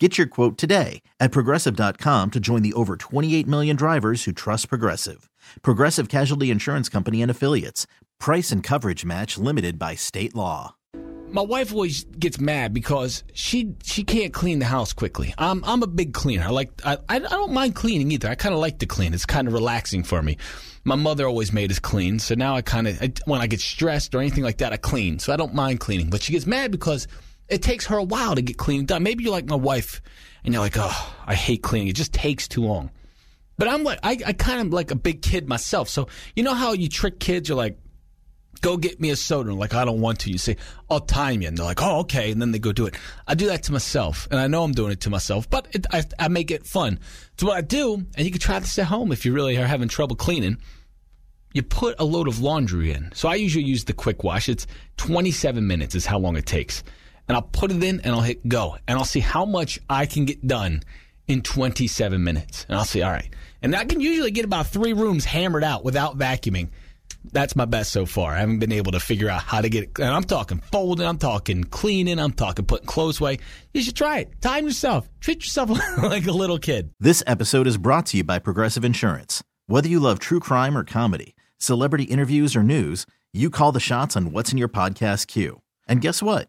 Get your quote today at progressive.com to join the over 28 million drivers who trust Progressive. Progressive Casualty Insurance Company and Affiliates. Price and coverage match limited by state law. My wife always gets mad because she she can't clean the house quickly. I'm I'm a big cleaner. I like I I don't mind cleaning either. I kind of like to clean. It's kind of relaxing for me. My mother always made us clean, so now I kind of when I get stressed or anything like that, I clean. So I don't mind cleaning. But she gets mad because it takes her a while to get cleaning done. Maybe you're like my wife, and you're like, oh, I hate cleaning. It just takes too long. But I'm like, I, I kind of like a big kid myself. So you know how you trick kids? You're like, go get me a soda. And like, I don't want to. You say, I'll time you. And they're like, oh, okay. And then they go do it. I do that to myself. And I know I'm doing it to myself, but it, I, I make it fun. So what I do, and you can try this at home if you really are having trouble cleaning, you put a load of laundry in. So I usually use the quick wash. It's 27 minutes is how long it takes. And I'll put it in and I'll hit go. And I'll see how much I can get done in 27 minutes. And I'll say, all right. And I can usually get about three rooms hammered out without vacuuming. That's my best so far. I haven't been able to figure out how to get it. And I'm talking folding, I'm talking cleaning, I'm talking putting clothes away. You should try it. Time yourself. Treat yourself like a little kid. This episode is brought to you by Progressive Insurance. Whether you love true crime or comedy, celebrity interviews or news, you call the shots on what's in your podcast queue. And guess what?